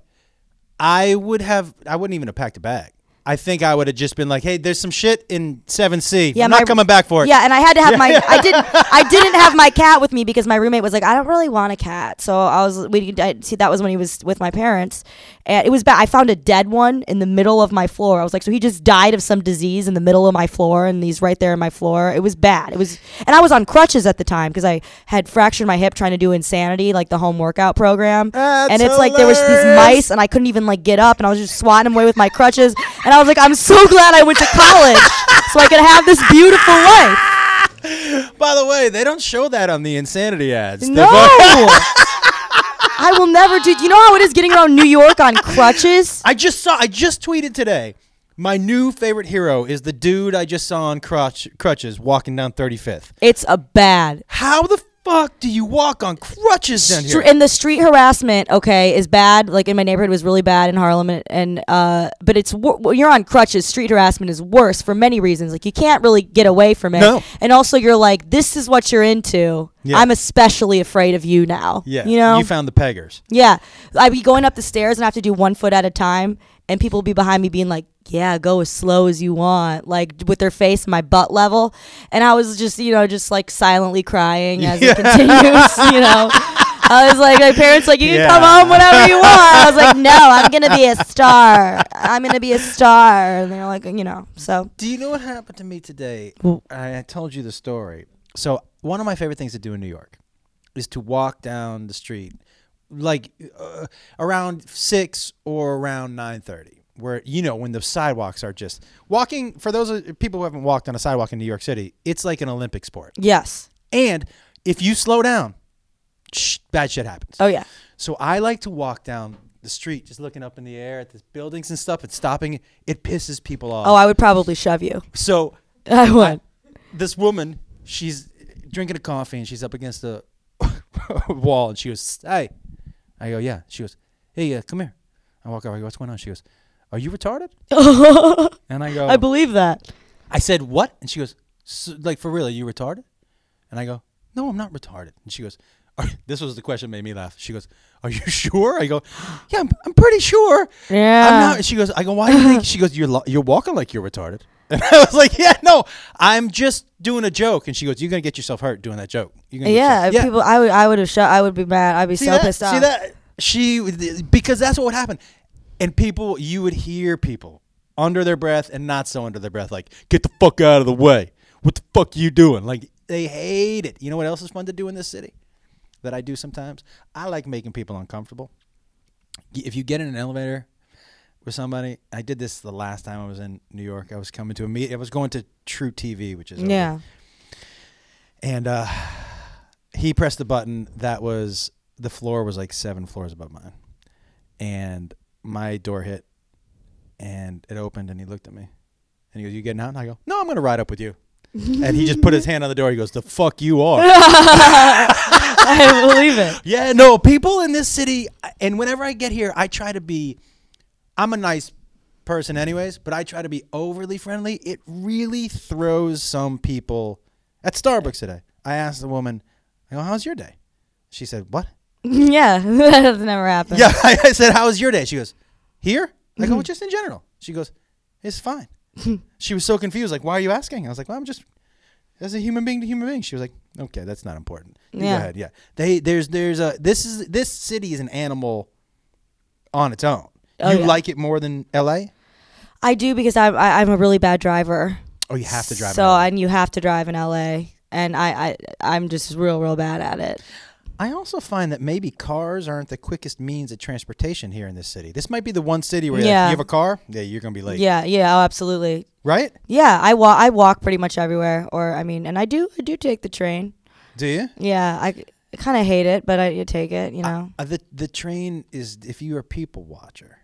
I would have I wouldn't even have packed a bag. I think I would have just been like, "Hey, there's some shit in seven C. Yeah, I'm my- not coming back for it." Yeah, and I had to have my *laughs* I didn't I didn't have my cat with me because my roommate was like, I don't really want a cat. So I was we I, see that was when he was with my parents, and it was bad. I found a dead one in the middle of my floor. I was like, so he just died of some disease in the middle of my floor, and he's right there in my floor. It was bad. It was, and I was on crutches at the time because I had fractured my hip trying to do Insanity, like the home workout program. That's and it's like there was these mice, and I couldn't even like get up, and I was just swatting them away with my crutches. And I was like, I'm so glad I went to college *laughs* so I could have this beautiful life. *laughs* By the way, they don't show that on the insanity ads. No. *laughs* I will never do. You know how it is getting around New York on crutches? I just saw. I just tweeted today. My new favorite hero is the dude I just saw on crutch, crutches walking down 35th. It's a bad. How the fuck do you walk on crutches down here? And the street harassment, okay, is bad. Like in my neighborhood, was really bad in Harlem, and, and uh, but it's wor- you're on crutches. Street harassment is worse for many reasons. Like you can't really get away from it, No. and also you're like, this is what you're into. Yeah. I'm especially afraid of you now. yeah, you know, you found the peggers. Yeah. I'd be going up the stairs and I have to do one foot at a time. And people will be behind me being like, yeah, go as slow as you want, like with their face my butt level. And I was just, you know, just like silently crying as *laughs* Yeah. it continues, you know. I was like, my parents like, you can Yeah. come home whenever you want. I was like, no, I'm gonna be a star. I'm gonna be a star. And they're like, you know, so Do you know what happened to me today? Well- I, I told you the story. So one of my favorite things to do in New York is to walk down the street, like uh, around six or around nine thirty, where you know when the sidewalks are just walking. For those people who haven't walked on a sidewalk in New York City, it's like an Olympic sport. yes. And if you slow down, sh- bad shit happens. Oh yeah. So I like to walk down the street, just looking up in the air at the buildings and stuff, and stopping. It pisses people off. Oh, I would probably shove you. so *laughs* I would. this woman, she's drinking a coffee and she's up against the *laughs* wall and she goes, "Hey," I go, "Yeah." She goes, "Hey, uh, come here." I walk over. I go, "What's going on?" She goes, "Are you retarded?" *laughs* and I go, I believe that. I said, "What?" And she goes, "S- "Like for real? Are you retarded?" And I go, "No, I'm not retarded." And she goes, are, *laughs* "This was the question that made me laugh." She goes, "Are you *laughs* sure?" I go, "Yeah, I'm, I'm pretty sure." Yeah. I'm not. She goes, I go, why do you think? She goes, you're lo- you're walking like you're retarded. *laughs* And I was like, yeah, no, I'm just doing a joke. And she goes, you're gonna get yourself hurt doing that joke. You're gonna get Yeah, people. I would. I would have shut. I would be mad. I'd be See so that? pissed off. See that? She because that's what would happen. And people, you would hear people under their breath and not so under their breath, like, get the fuck out of the way. What the fuck you doing? Like they hate it. You know what else is fun to do in this city? That I do sometimes. I like making people uncomfortable. If you get in an elevator with somebody, I did this the last time I was in New York. I was coming to a meet. I was going to truTV, which is over Yeah. and uh, he pressed the button that was the floor was like seven floors above mine and my door hit and it opened and he looked at me and he goes you getting out and i go no i'm gonna ride up with you and he just put his hand on the door he goes the fuck you are *laughs* I believe it. yeah no people in this city and whenever i get here i try to be i'm a nice person anyways but i try to be overly friendly. It really throws some people at starbucks today. I asked the woman i go how's your day? She said what? *laughs* Yeah, *laughs* that has never happened. yeah *laughs* i, I said how's your day? She goes here? I go well, just in general. She goes it's fine. She was so confused like why are you asking? I was like well i'm just as a human being to human being she was like okay that's not important. You Yeah. go ahead yeah. They there's there's a this is this city is an animal on its own Oh, you yeah. like it more than la I do because I'm I, I'm a really bad driver. oh you have to drive So in LA. and you have to drive in LA, and I I I'm just real real bad at it. I also find that maybe cars aren't the quickest means of transportation here in this city. This might be the one city where you're like, Yeah. you have a car, yeah, you're gonna be late, Yeah, yeah, oh, absolutely. right? Yeah, I walk I walk pretty much everywhere, or I mean, and I do I do take the train. Do you? Yeah, I, kind of hate it, but I you take it. You know. Uh, the the train is if you're a people watcher,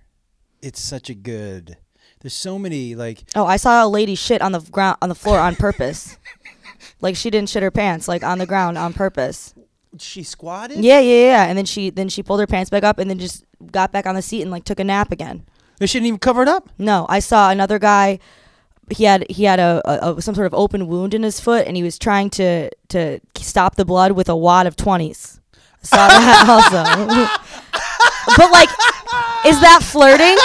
it's such a good. There's so many like Oh, I saw a lady shit on the ground on the floor on purpose. *laughs* like she didn't shit her pants, like on the ground on purpose. she squatted. Yeah, yeah, yeah. And then she then she pulled her pants back up and then just got back on the seat and like took a nap again. They shouldn't even cover it up. No, I saw another guy. He had he had a, a, a some sort of open wound in his foot, and he was trying to to stop the blood with a wad of twenties. I saw that *laughs* also. *laughs* but like, is that flirting?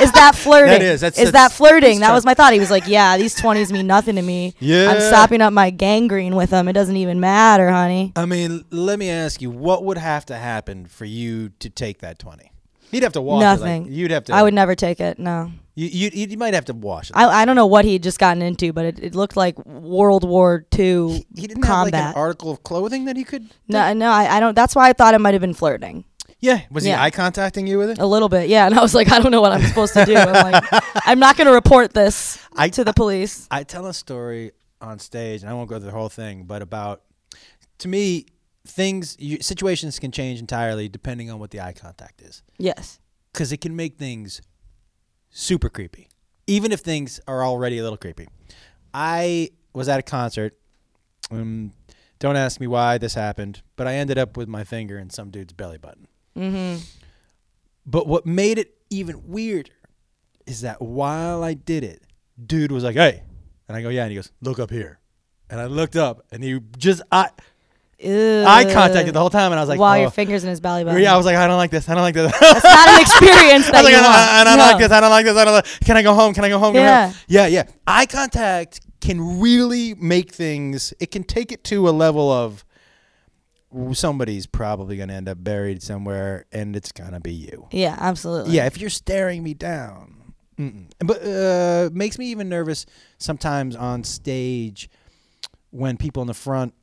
is that *laughs* flirting? That is. That's- is that's- that flirting? That was my thought. He was like, "Yeah, these twenties mean nothing to me. Yeah. I'm sopping up my gangrene with them. It doesn't even matter, honey." I mean, let me ask you, what would have to happen for you to take that twenty? You'd have to wash it. Nothing. Like, you'd have to. I would never take it. No. You, you you might have to wash it. I, I don't know what he'd just gotten into, but it, it looked like World War II he didn't have like combat. an article of clothing that he could. no, no, I, I don't. That's why I thought it might have been flirting Yeah, was Yeah. he eye contacting you with it? a little bit. Yeah, and I was like, I don't know what I'm supposed to do. I'm like, *laughs* I'm not going to report this I- to the police. I tell a story on stage, and I won't go through the whole thing, but about to me, things you, situations can change entirely depending on what the eye contact is, Yes. because it can make things super creepy, even if things are already a little creepy. I was at a concert. Um, don't ask me why this happened, but I ended up with my finger in some dude's belly button. Mm-hmm. But what made it even weirder is that while I did it, dude was like, "Hey," and I go, "Yeah," and he goes, "Look up here," and I looked up, and he just eye eye contacted the whole time, and I was like, while oh. your fingers in his belly button. Yeah, I was like, I don't like this. I don't like this. That's not an experience *laughs* I was like, you I don't, want. I don't No. like this. I don't like this. I don't like. Can I go home? Can I go home? Can I go Yeah. home? Yeah, yeah. Eye contact can really make things. It can take it to a level of somebody's probably going to end up buried somewhere, and it's gonna be you. Yeah, absolutely. Yeah, if you're staring me down. Mm-mm. But uh, makes me even nervous sometimes on stage when people in the front,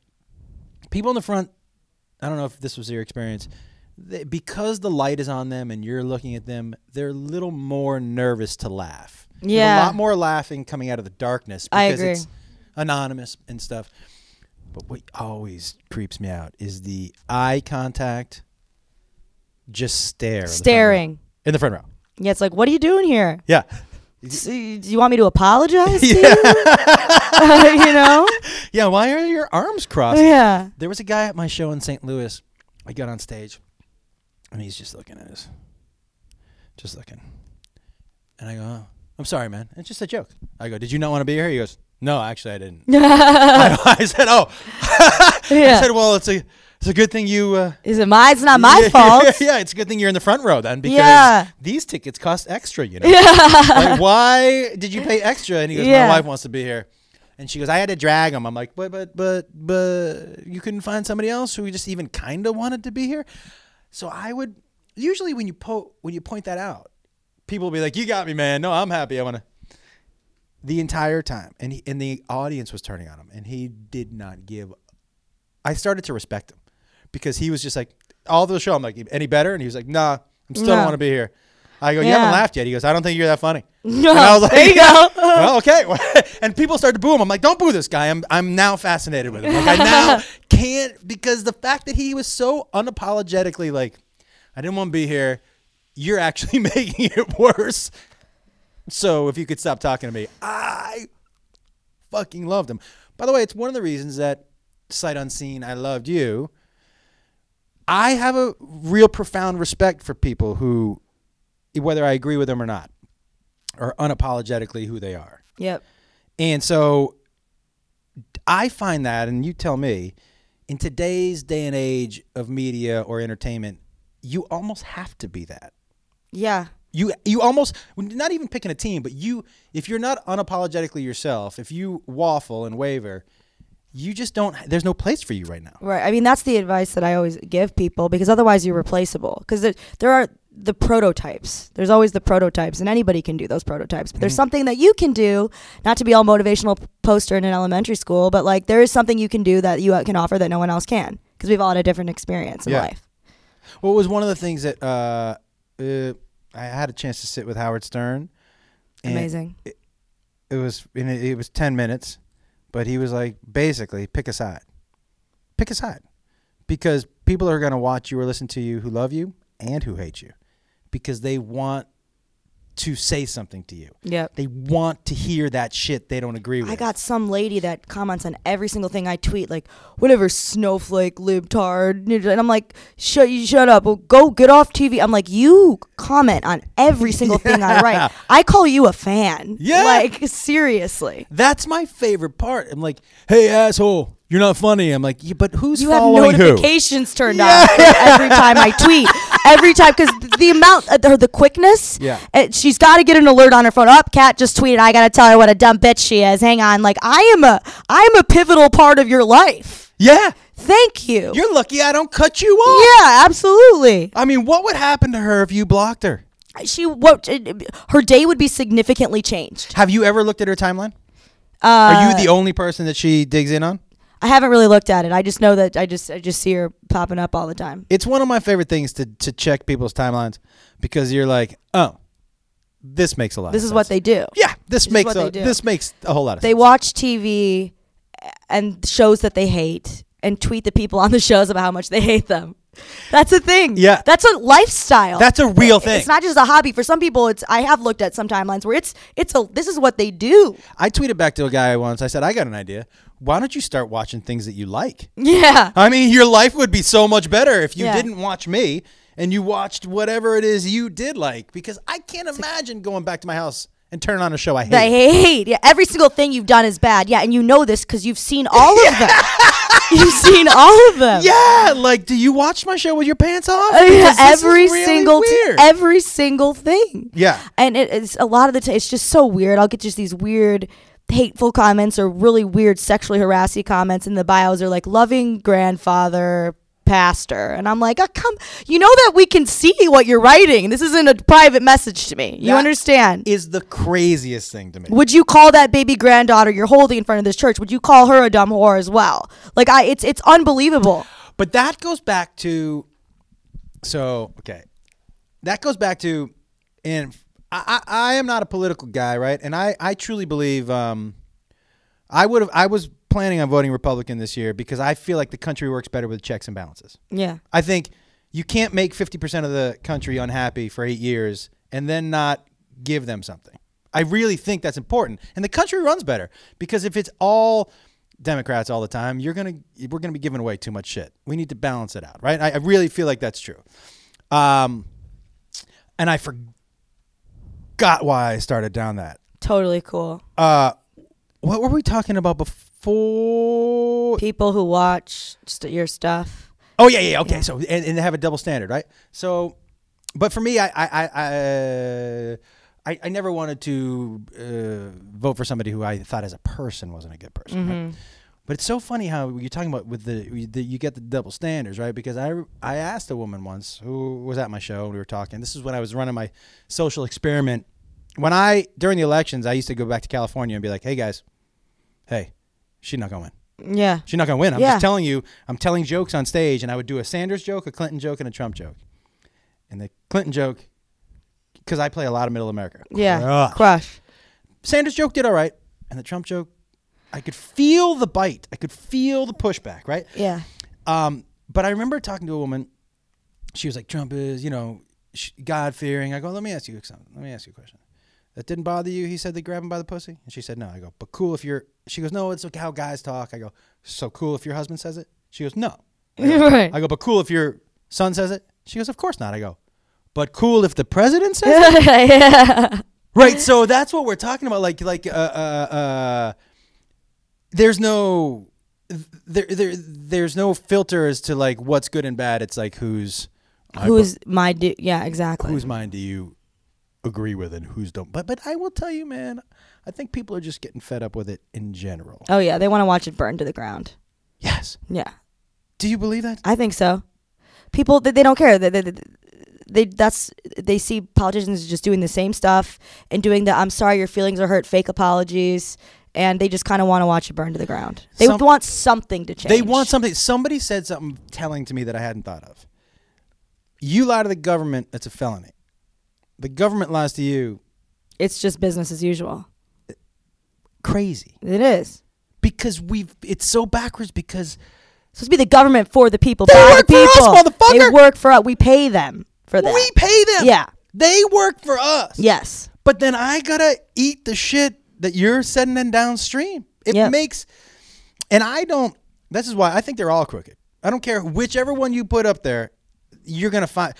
people in the front. I don't know if this was your experience. They, because the light is on them and you're looking at them, they're a little more nervous to laugh. There's Yeah. a lot more laughing coming out of the darkness I because agree. it's anonymous and stuff. But what always creeps me out is the eye contact. Just stare. in the front row. Staring. in the front row. Yeah, it's like, what are you doing here? Yeah. S- Do you want me to apologize *laughs* to you? *laughs* you know? Yeah, why are your arms crossed? Yeah. There was a guy at my show in St. Louis. I got on stage, and he's just looking at us, just looking. And I go, oh, "I'm sorry, man. It's just a joke." I go, "Did you not want to be here?" He goes, "No, actually, I didn't." *laughs* I, I said, "Oh." *laughs* I said, "Well, it's a it's a good thing you." Uh, Is it my? It's not my yeah, *laughs* fault. Yeah, it's a good thing you're in the front row then, because Yeah. these tickets cost extra. You know, like, why did you pay extra? And he goes, Yeah. "My wife wants to be here." And she goes, "I had to drag him." I'm like, "But, but, but, but, you couldn't find somebody else who just even kind of wanted to be here." So I would usually when you po- when you point that out, people will be like, "You got me, man. No, I'm happy. I want to." The entire time, and he, and the audience was turning on him, and he did not give. I started to respect him because he was just like all the show. I'm like, any better? And he was like, Nah, I'm still No. don't want to be here. I go, you Yeah. haven't laughed yet. He goes, I don't think you're that funny. *laughs* No, And I was like, there you *laughs* go. *laughs* well, okay. and people started to boo him. I'm like, don't boo this guy. I'm I'm now fascinated with him. Like I now can't because the fact that he was so unapologetically like, I didn't want to be here. You're actually making it worse. So if you could stop talking to me, I fucking loved him. By the way, it's one of the reasons that sight unseen, I loved you. I have a real profound respect for people who, whether I agree with them or not, are unapologetically who they are. Yep. And so I find that, and you tell me, in today's day and age of media or entertainment, you almost have to be that. Yeah. You you almost not even picking a team, but you if you're not unapologetically yourself, if you waffle and waver, you just don't. There's no place for you right now. Right. I mean, that's the advice that I always give people because otherwise you're replaceable. Because there, there are the prototypes. There's always the prototypes, and anybody can do those prototypes. But there's Mhm. something that you can do, not to be all motivational poster in an elementary school, but like there is something you can do that you uh, can offer that no one else can because we've all had a different experience in Yeah. life. Well, it was one of the things that uh, uh, I had a chance to sit with Howard Stern. Amazing. It was and it, it was ten minutes, but he was like, basically, pick a side. Pick a side, because people are going to watch you or listen to you who love you and who hate you, because they want to say something to you. Yep. They want to hear that shit they don't agree with. I got some lady that comments on every single thing I tweet, like whatever snowflake libtard, and I'm like, shut you shut up, well, go get off TV. I'm like, you comment on every single thing I write. *laughs* I call you a fan. Yeah. like seriously. That's my favorite part. I'm like, hey asshole, You're not funny. I'm like, yeah, but who's You have following who? notifications turned on every time I tweet. *laughs* Every time, because the amount, uh, the, the quickness. Yeah. uh, she's got to get an alert on her phone. Up, Kat just tweeted. I got to tell her what a dumb bitch she is. Hang on, like I am a, I am a pivotal part of your life. Yeah, Thank you. you're lucky I don't cut you off. yeah, absolutely. I mean, what would happen to her if you blocked her? She what? uh, Her day would be significantly changed. Have you ever looked at her timeline? Uh, Are you the only person that she digs in on? I haven't really looked at it. I just know that I just I just see her popping up all the time. It's one of my favorite things to to check people's timelines because you're like, oh, this makes a lot. This of is what they do. Yeah, this, is makes a, this makes a whole lot of They sense. watch TV and shows that they hate and tweet the people on the shows about how much they hate them. That's a thing. Yeah. That's a lifestyle. That's a real thing. It's not just a hobby. For some people it's I have looked at some timelines where it's it's a this is what they do. I tweeted back to a guy once. I said, I got an idea. Why don't you start watching things that you like? Yeah. I mean, your life would be so much better if you Yeah. didn't watch me and you watched whatever it is you did like. Because I can't imagine going back to my house and turning on a show I hate. They hate. Yeah, every single thing you've done is bad. Yeah, and you know this because you've seen all of them. *laughs* *laughs* you've seen all of them. yeah, like, do you watch my show with your pants off? Uh, yeah, Because this is every really single t- every single thing. Yeah. and it, it's a lot of the time it's just so weird. I'll get just these weird, hateful comments or really weird sexually harassing comments in the bios are like loving grandfather pastor. And i'm like oh, come you know that we can see what you're writing. This isn't a private message to me. You That understand? is the craziest thing to me. would you call that baby granddaughter you're holding in front of this church? Would you call her a dumb whore as well? Like i it's it's unbelievable. But that goes back to so okay. That goes back to and I, I, I am not a political guy, right? And I, I truly believe um I would have I was planning on voting Republican this year because I feel like the country works better with checks and balances. yeah I think you can't make 50% of the country unhappy for 8 years and then not give them something. I really think that's important. And the country runs better because if it's all Democrats all the time, you're going to we're going to be giving away too much shit. We need to balance it out, right? I, I really feel like that's true. Um and I forgot why I started down that. totally cool Uh what were we talking about before? people who watch st- your stuff Oh yeah, yeah, okay. So and, and they have a double standard, right? So, but for me, I I I I, I, I never wanted to uh, vote for somebody who I thought as a person wasn't a good person. Right? But it's so funny how you're talking about with the, the you get the double standards, right? Because I I asked a woman once who was at my show and we were talking. This is when I was running my social experiment. When I during the elections, I used to go back to California and be like, "Hey guys, hey, she's not going to win." yeah She's not going to win. I'm Yeah. just telling you, I'm telling jokes on stage, and I would do a Sanders joke, a Clinton joke, and a Trump joke. And the Clinton joke, because I play a lot of middle America. yeah crushed. crush Sanders joke did all right, and the Trump joke, I could feel the bite. I could feel the pushback, right? yeah Um, but I remember talking to a woman. She was like, Trump is, you know, God fearing. I go, let me ask you something. Let me ask you a question. That didn't bother you? He said they grab him by the pussy? And she said, no. I go, but cool if you're. She goes, no, it's how guys talk. I go, so cool if your husband says it? She goes, no. I go, *laughs* right I go, but cool if your son says it? She goes, of course not. I go, but cool if the president says it? *laughs* yeah. right so that's what we're talking about like like uh uh uh there's no there there there's no filter as to like what's good and bad it's like who's Who's my du- yeah, exactly. whose mind do you agree with and who's don't but but i will tell you man i think people are just getting fed up with it in general oh yeah, they want to watch it burn to the ground. yes Yeah, do you believe that I think so. People they, they don't care. They, they, they that's they see politicians just doing the same stuff and doing the I'm sorry your feelings are hurt fake apologies and they just kind of want to watch it burn to the ground. They Some- want something to change. They want something. Somebody said something telling to me that I hadn't thought of. You lie to the government, that's a felony. The government lies to you, It's just business as usual. crazy. It is. Because we've it's so backwards because It's supposed to be the government for the people. They work the for us, people. motherfucker! They work for us. We pay them for that. we pay them. Yeah. They work for us. Yes. But then I gotta eat the shit that you're sending downstream. It Yep. makes and I don't this is why I think they're all crooked. I don't care whichever one you put up there, you're gonna find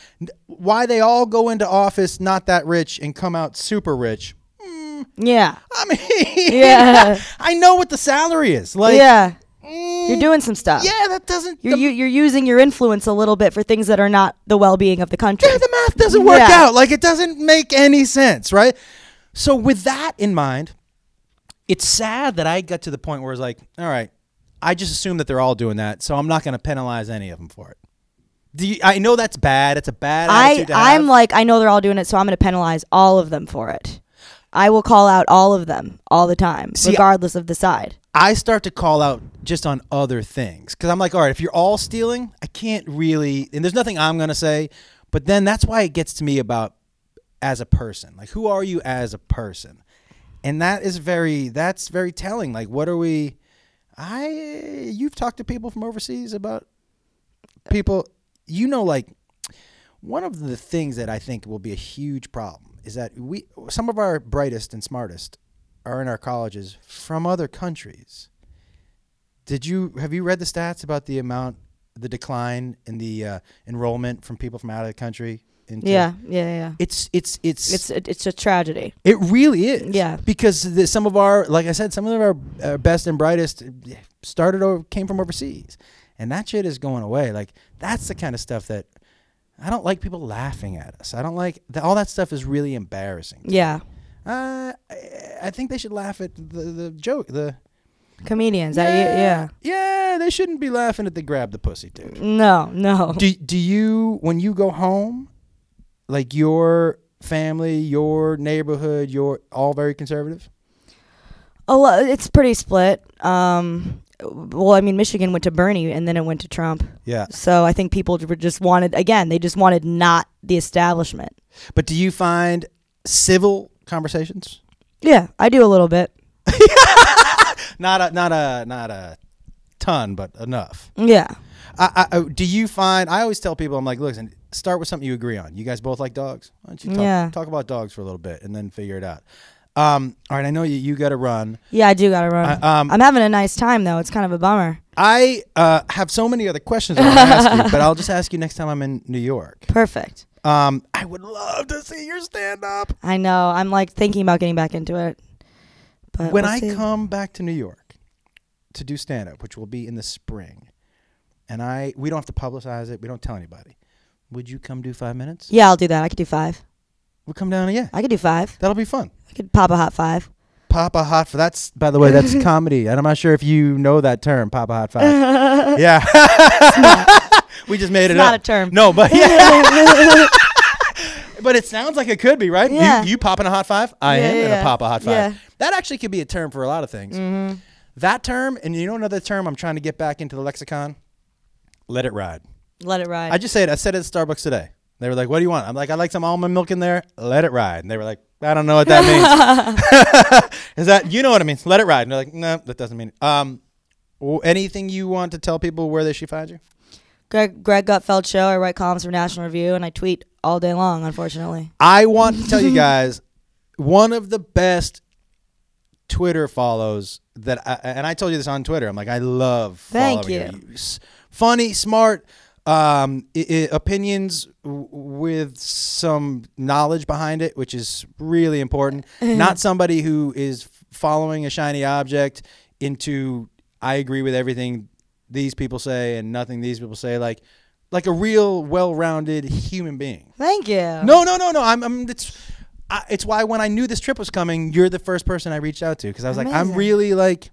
why they all go into office not that rich and come out super rich. Hmm. Yeah. I mean, *laughs* Yeah. I know what the salary is. Like, yeah. Hmm. You're doing some stuff. yeah, that doesn't. You're, the, you, you're using your influence a little bit for things that are not the well-being of the country. yeah, the math doesn't work Yeah. out. Like it doesn't make any sense, right? So with that in mind, it's sad that I got to the point where it's like, all right, I just assume that they're all doing that, so I'm not going to penalize any of them for it. Do you, I know that's bad. It's a bad I, to I'm like I know they're all doing it, so I'm going to penalize all of them for it. I will call out all of them all the time, See, regardless of the side. I start to call out just on other things because I'm like, all right, if you're all stealing, I can't really, and there's nothing I'm gonna say, but then that's why it gets to me about as a person, like who are you as a person, and that is very, that's very telling. Like, what are we? I, you've talked to people from overseas about people, you know, like one of the things that I think will be a huge problem is that we, some of our brightest and smartest are in our colleges from other countries. Did you have you read the stats about the amount, the decline in the uh, enrollment from people from out of the country? Into, Yeah, yeah, yeah. it's it's it's It's it's a tragedy. it really is. Yeah. because the, some of our, like I said, some of our uh, best and brightest started or came from overseas, and that shit is going away. Like that's the kind of stuff that I don't like people laughing at us. I don't like that. All that stuff is really embarrassing. Yeah, Uh, I, I think they should laugh at the the joke. The comedians. I, yeah. yeah, they shouldn't be laughing at the grab the pussy dude. No, no. Do do you when you go home, like your family, your neighborhood, you're all very conservative? Oh, well, it's pretty split. Um, well, I mean, Michigan went to Bernie and then it went to Trump. Yeah. So I think people just wanted again. They just wanted not the establishment. But do you find civil conversations? Yeah, I do a little bit. *laughs* Not a not a not a ton, but enough. Yeah. I, I, oh, do you find? I always tell people, I'm like, listen, start with something you agree on. You guys both like dogs. Why don't you talk, Yeah. talk about dogs for a little bit and then figure it out. Um, all right, I know you. You got to run. Yeah, I do gotta run. I- um, I'm having a nice time though. It's kind of a bummer. I uh, have so many other questions I want to ask you, *laughs* but I'll just ask you next time I'm in New York. Perfect. Um, I would love to see your stand up. I know. I'm like thinking about getting back into it. But When we'll I see. come back to New York to do stand up, which will be in the spring, and I we don't have to publicize it, we don't tell anybody. Would you come do five minutes? yeah, I'll do that. I could do five. We'll come down, yeah. I could do five. That'll be fun. I could pop a hot five. Pop a Hot for that's by the way, that's *laughs* comedy. And I'm not sure if you know that term, Pop a Hot Five. *laughs* yeah. we just made It's it not up. a term. No, but *laughs* yeah. but it sounds like it could be, right? Yeah. You, you popping a hot five? I Yeah, am in a yeah. pop a hot five. Yeah. That actually could be a term for a lot of things. Mm-hmm. That term, and you know another term I'm trying to get back into the lexicon? Let it ride. Let it ride. I just said it. I said it at Starbucks today. They were like, "What do you want?" I'm like, "I like some almond milk in there. Let it ride." And they were like, "I don't know what that means." *laughs* Is that you know what it means? Let it ride. And they're like, "No, that doesn't mean it." Um, anything you want to tell people where they should find you? Greg Greg Gutfeld show. I write columns for National Review and I tweet all day long. Unfortunately. I want to tell you guys one of the best Twitter follows that, I, and I told you this on Twitter. I'm like, I love Thank following S- Funny, smart, um, i- i- opinions w- with some knowledge behind it, which is really important. *laughs* Not somebody who is following a shiny object into I agree with everything these people say and nothing these people say. Like, like a real, well-rounded human being. Thank you. No, no, no, no. I'm, I'm it's, I, it's why when I knew this trip was coming, you're the first person I reached out to because I was like, I'm really like,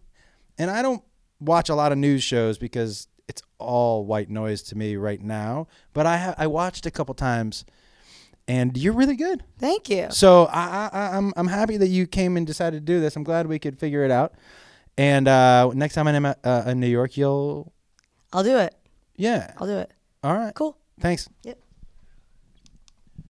and I don't watch a lot of news shows because it's all white noise to me right now. But I ha- I watched a couple times, and you're really good. Thank you. So I, I I'm I'm happy that you came and decided to do this. I'm glad we could figure it out. And uh, next time I'm in, uh, in New York, you'll I'll do it. yeah. I'll do it. All right. Cool. Thanks. Yep.